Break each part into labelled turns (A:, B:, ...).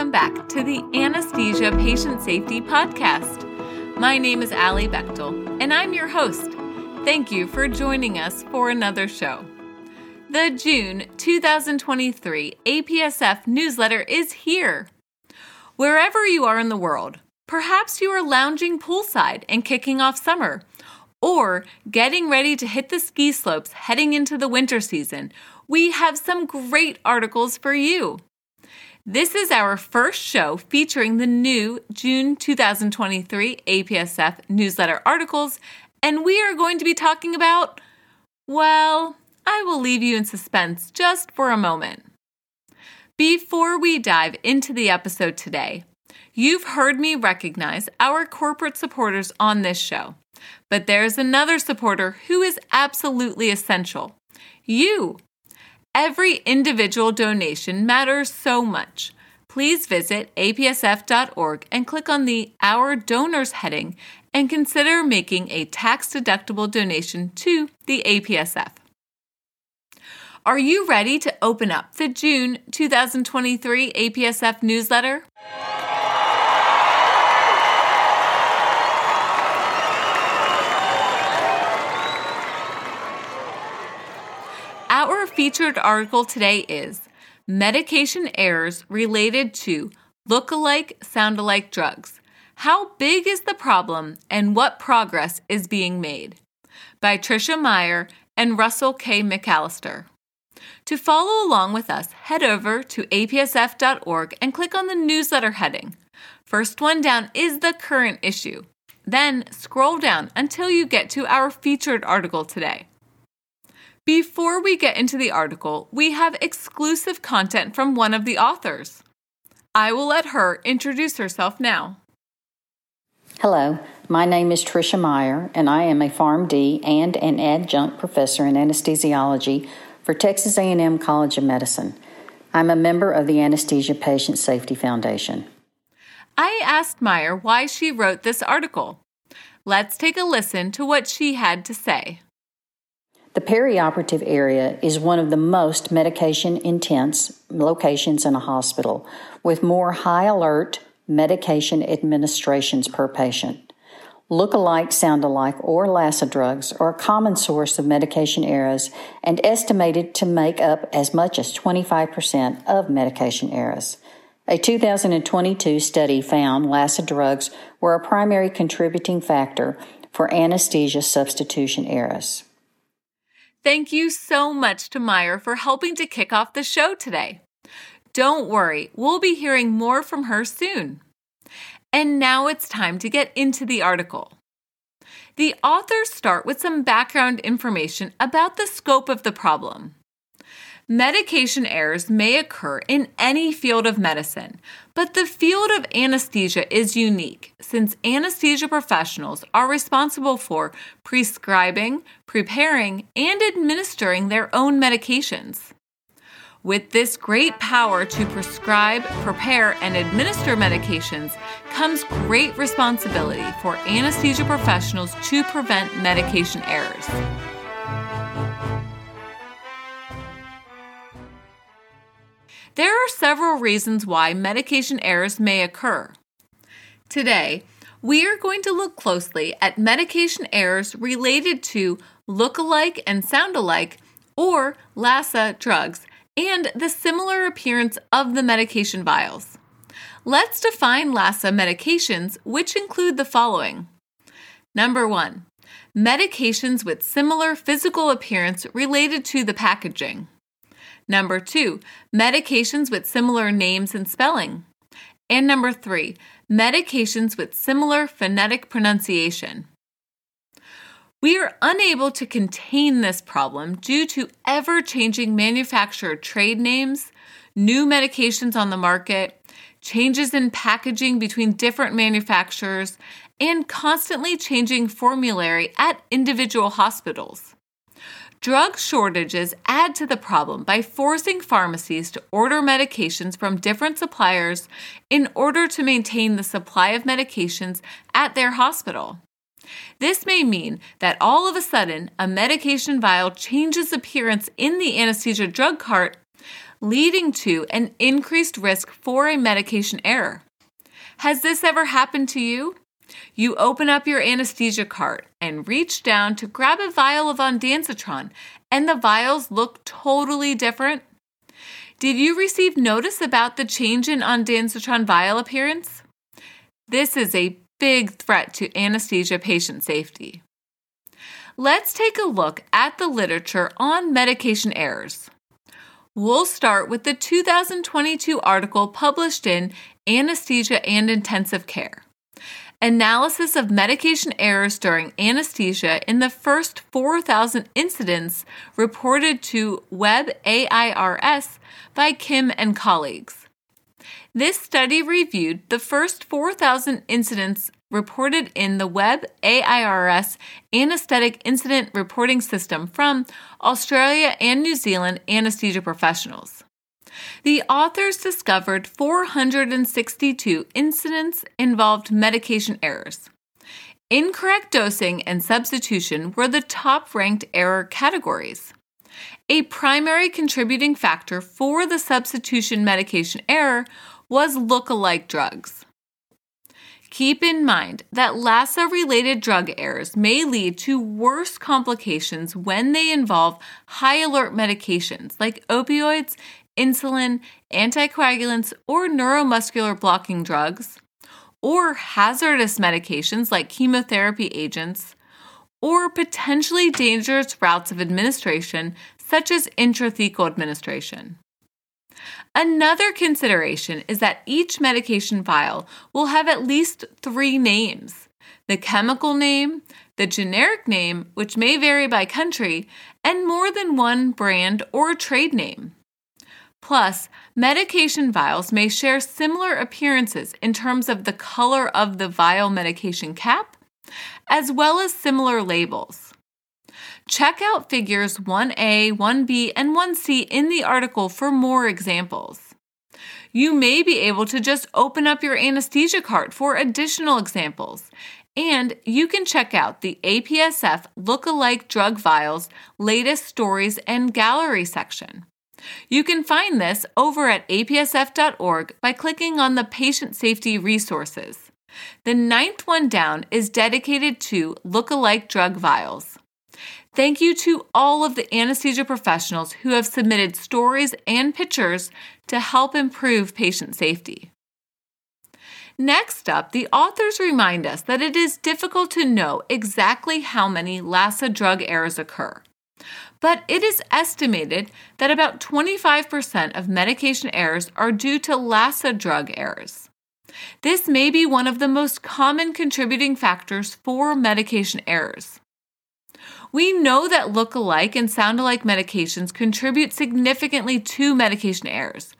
A: Welcome back to the Anesthesia Patient Safety Podcast. My name is Alli Bechtel, and I'm your host. Thank you for joining us for another show. The June 2023 APSF newsletter is here. Wherever you are in the world, perhaps you are lounging poolside and kicking off summer, or getting ready to hit the ski slopes heading into the winter season, we have some great articles for you. This is our first show featuring the new June 2023 APSF newsletter articles, and we are going to be talking about, well, I will leave you in suspense just for a moment. Before we dive into the episode today, you've heard me recognize our corporate supporters on this show, but there's another supporter who is absolutely essential you. Every individual donation matters so much. Please visit apsf.org and click on the Our Donors heading and consider making a tax deductible donation to the APSF. Are you ready to open up the June 2023 APSF newsletter? Featured article today is Medication Errors Related to Look-alike, Sound-alike Drugs. How big is the problem and what progress is being made? By Tricia Meyer and Russell K. McAllister. To follow along with us, head over to apsf.org and click on the newsletter heading. First one down is the current issue. Then scroll down until you get to our featured article today. Before we get into the article, we have exclusive content from one of the authors. I will let her introduce herself now.
B: Hello, my name is Tricia Meyer, and I am a PharmD and an adjunct professor in anesthesiology for Texas A&M College of Medicine. I'm a member of the Anesthesia Patient Safety Foundation.
A: I asked Meyer why she wrote this article. Let's take a listen to what she had to say.
B: The perioperative area is one of the most medication intense locations in a hospital, with more high alert medication administrations per patient. Look-alike, sound-alike, or LASA drugs are a common source of medication errors and estimated to make up as much as 25% of medication errors. A 2022 study found LASA drugs were a primary contributing factor for anesthesia substitution errors.
A: Thank you so much to Meyer for helping to kick off the show today. Don't worry, we'll be hearing more from her soon. And now it's time to get into the article. The authors start with some background information about the scope of the problem. Medication errors may occur in any field of medicine, but the field of anesthesia is unique since anesthesia professionals are responsible for prescribing, preparing, and administering their own medications. With this great power to prescribe, prepare, and administer medications comes great responsibility for anesthesia professionals to prevent medication errors. There are several reasons why medication errors may occur. Today, we are going to look closely at medication errors related to look-alike and sound-alike or LASA drugs and the similar appearance of the medication vials. Let's define LASA medications, which include the following. Number one, medications with similar physical appearance related to the packaging. Number two, medications with similar names and spelling. And number three, medications with similar phonetic pronunciation. We are unable to contain this problem due to ever changing manufacturer trade names, new medications on the market, changes in packaging between different manufacturers, and constantly changing formulary at individual hospitals. Drug shortages add to the problem by forcing pharmacies to order medications from different suppliers in order to maintain the supply of medications at their hospital. This may mean that all of a sudden a medication vial changes appearance in the anesthesia drug cart, leading to an increased risk for a medication error. Has this ever happened to you? You open up your anesthesia cart and reach down to grab a vial of ondansetron, and the vials look totally different. Did you receive notice about the change in ondansetron vial appearance? This is a big threat to anesthesia patient safety. Let's take a look at the literature on medication errors. We'll start with the 2022 article published in Anesthesia and Intensive Care analysis of medication errors during anesthesia in the first 4,000 incidents reported to WebAIRS by Kim and colleagues. This study reviewed the first 4,000 incidents reported in the WebAIRS Anesthetic Incident Reporting System from Australia and New Zealand anesthesia professionals. The authors discovered 462 incidents involved medication errors. Incorrect dosing and substitution were the top ranked error categories. A primary contributing factor for the substitution medication error was look-alike drugs. Keep in mind that LASA related drug errors may lead to worse complications when they involve high alert medications like opioids insulin, anticoagulants, or neuromuscular blocking drugs, or hazardous medications like chemotherapy agents, or potentially dangerous routes of administration such as intrathecal administration. Another consideration is that each medication vial will have at least three names the chemical name, the generic name, which may vary by country, and more than one brand or trade name. Plus, medication vials may share similar appearances in terms of the color of the vial medication cap, as well as similar labels. Check out figures 1A, 1B, and 1C in the article for more examples. You may be able to just open up your anesthesia cart for additional examples, and you can check out the APSF Look-alike Drug Vials latest stories and gallery section. You can find this over at apsf.org by clicking on the Patient Safety Resources. The ninth one down is dedicated to look-alike drug vials. Thank you to all of the anesthesia professionals who have submitted stories and pictures to help improve patient safety. Next up, the authors remind us that it is difficult to know exactly how many LASA drug errors occur but it is estimated that about 25% of medication errors are due to LASA drug errors. This may be one of the most common contributing factors for medication errors. We know that look alike and sound alike medications contribute significantly to medication errors,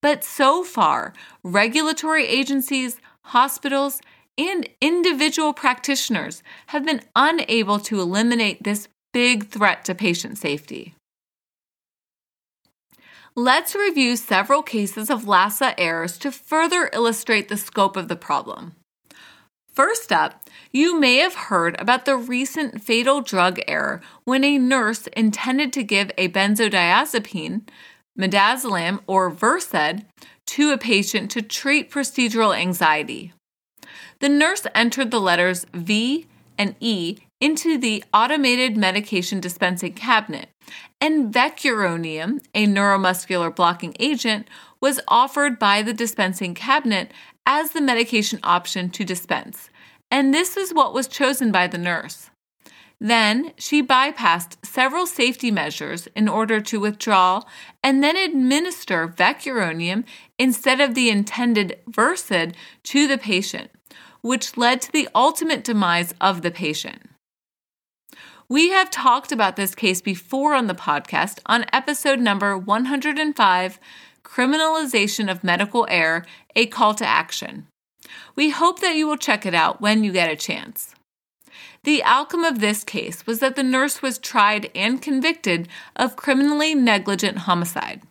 A: but so far, regulatory agencies, hospitals, and individual practitioners have been unable to eliminate this big threat to patient safety. Let's review several cases of LASA errors to further illustrate the scope of the problem. First up, you may have heard about the recent fatal drug error when a nurse intended to give a benzodiazepine, midazolam, or Versed to a patient to treat procedural anxiety. The nurse entered the letters V and E into the automated medication dispensing cabinet, and vecuronium, a neuromuscular blocking agent, was offered by the dispensing cabinet as the medication option to dispense, and this is what was chosen by the nurse. Then she bypassed several safety measures in order to withdraw and then administer vecuronium instead of the intended Versed to the patient, which led to the ultimate demise of the patient. We have talked about this case before on the podcast on episode number 105 Criminalization of Medical Error A Call to Action. We hope that you will check it out when you get a chance. The outcome of this case was that the nurse was tried and convicted of criminally negligent homicide.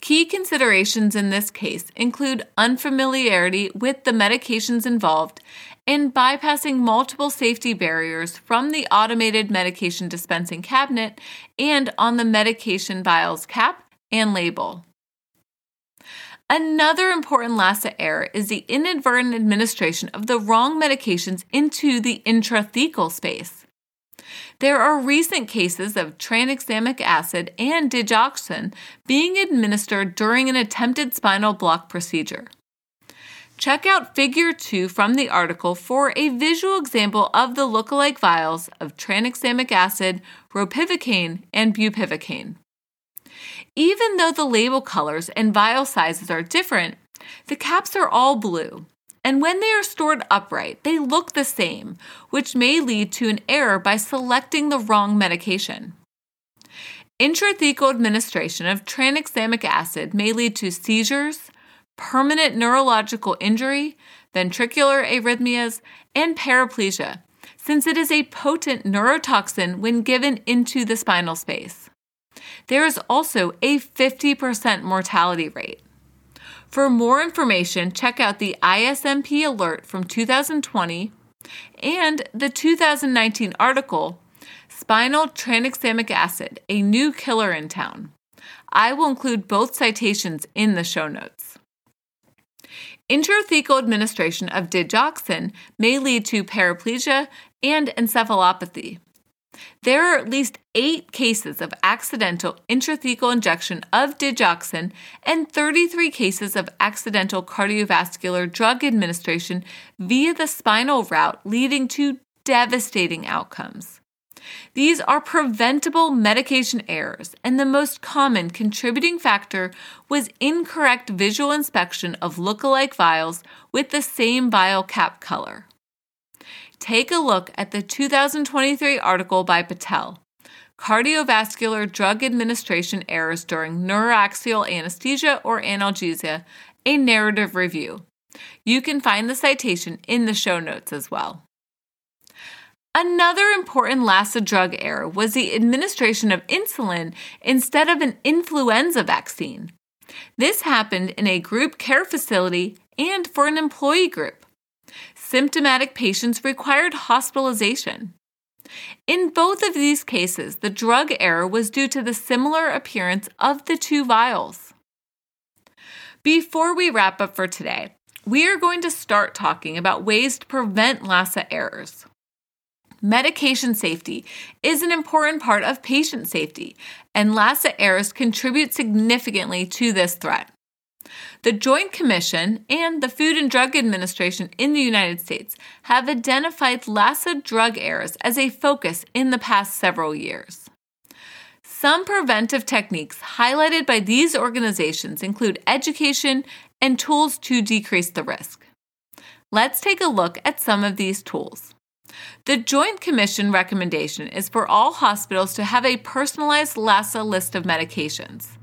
A: Key considerations in this case include unfamiliarity with the medications involved and bypassing multiple safety barriers from the automated medication dispensing cabinet and on the medication vial's cap and label. Another important LASA error is the inadvertent administration of the wrong medications into the intrathecal space. There are recent cases of tranexamic acid and digoxin being administered during an attempted spinal block procedure. Check out Figure 2 from the article for a visual example of the lookalike vials of tranexamic acid, ropivacaine, and bupivacaine. Even though the label colors and vial sizes are different, the caps are all blue, and when they are stored upright, they look the same, which may lead to an error by selecting the wrong medication. Intrathecal administration of tranexamic acid may lead to seizures, permanent neurological injury, ventricular arrhythmias, and paraplegia, since it is a potent neurotoxin when given into the spinal space. There is also a 50% mortality rate. For more information, check out the ISMP alert from 2020 and the 2019 article, Spinal Tranexamic Acid, a New Killer in Town. I will include both citations in the show notes. Intrathecal administration of digoxin may lead to paraplegia and encephalopathy. There are at least eight cases of accidental intrathecal injection of digoxin and 33 cases of accidental cardiovascular drug administration via the spinal route, leading to devastating outcomes. These are preventable medication errors, and the most common contributing factor was incorrect visual inspection of look-alike vials with the same vial cap color take a look at the 2023 article by Patel Cardiovascular Drug Administration Errors During Neuroaxial Anesthesia or Analgesia, a narrative review. You can find the citation in the show notes as well. Another important LASA drug error was the administration of insulin instead of an influenza vaccine. This happened in a group care facility and for an employee group symptomatic patients required hospitalization. In both of these cases, the drug error was due to the similar appearance of the two vials. Before we wrap up for today, we are going to start talking about ways to prevent LASA errors. Medication safety is an important part of patient safety, and LASA errors contribute significantly to this threat. The Joint Commission and the Food and Drug Administration in the United States have identified LASA drug errors as a focus in the past several years. Some preventive techniques highlighted by these organizations include education and tools to decrease the risk. Let's take a look at some of these tools. The Joint Commission recommendation is for all hospitals to have a personalized LASA list of medications.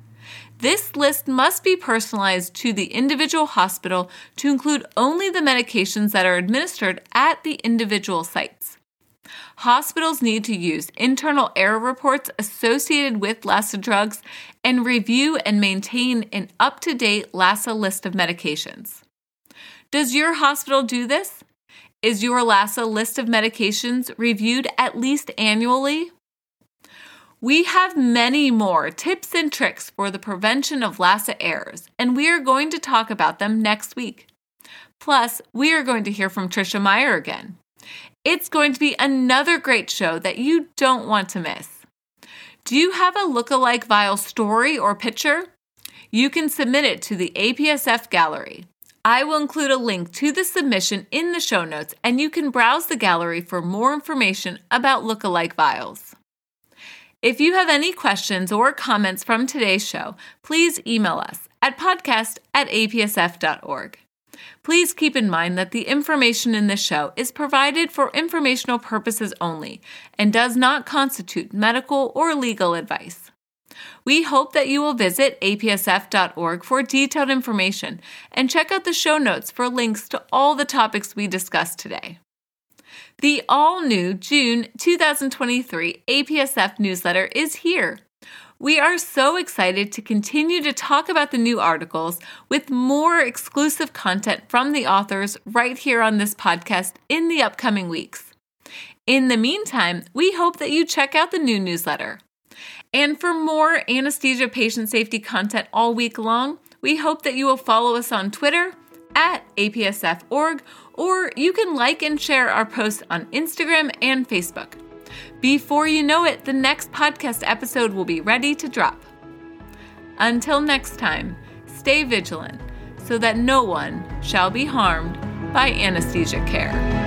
A: This list must be personalized to the individual hospital to include only the medications that are administered at the individual sites. Hospitals need to use internal error reports associated with LASA drugs and review and maintain an up to date LASA list of medications. Does your hospital do this? Is your LASA list of medications reviewed at least annually? We have many more tips and tricks for the prevention of LASA errors, and we are going to talk about them next week. Plus, we are going to hear from Tricia Meyer again. It's going to be another great show that you don't want to miss. Do you have a look-alike vial story or picture? You can submit it to the APSF gallery. I will include a link to the submission in the show notes, and you can browse the gallery for more information about look-alike vials. If you have any questions or comments from today's show, please email us at podcast at apsf.org. Please keep in mind that the information in this show is provided for informational purposes only and does not constitute medical or legal advice. We hope that you will visit apsf.org for detailed information and check out the show notes for links to all the topics we discussed today. The all new June 2023 APSF newsletter is here. We are so excited to continue to talk about the new articles with more exclusive content from the authors right here on this podcast in the upcoming weeks. In the meantime, we hope that you check out the new newsletter. And for more anesthesia patient safety content all week long, we hope that you will follow us on Twitter at apsf.org, or you can like and share our posts on Instagram and Facebook. Before you know it, the next podcast episode will be ready to drop. Until next time, stay vigilant so that no one shall be harmed by anesthesia care.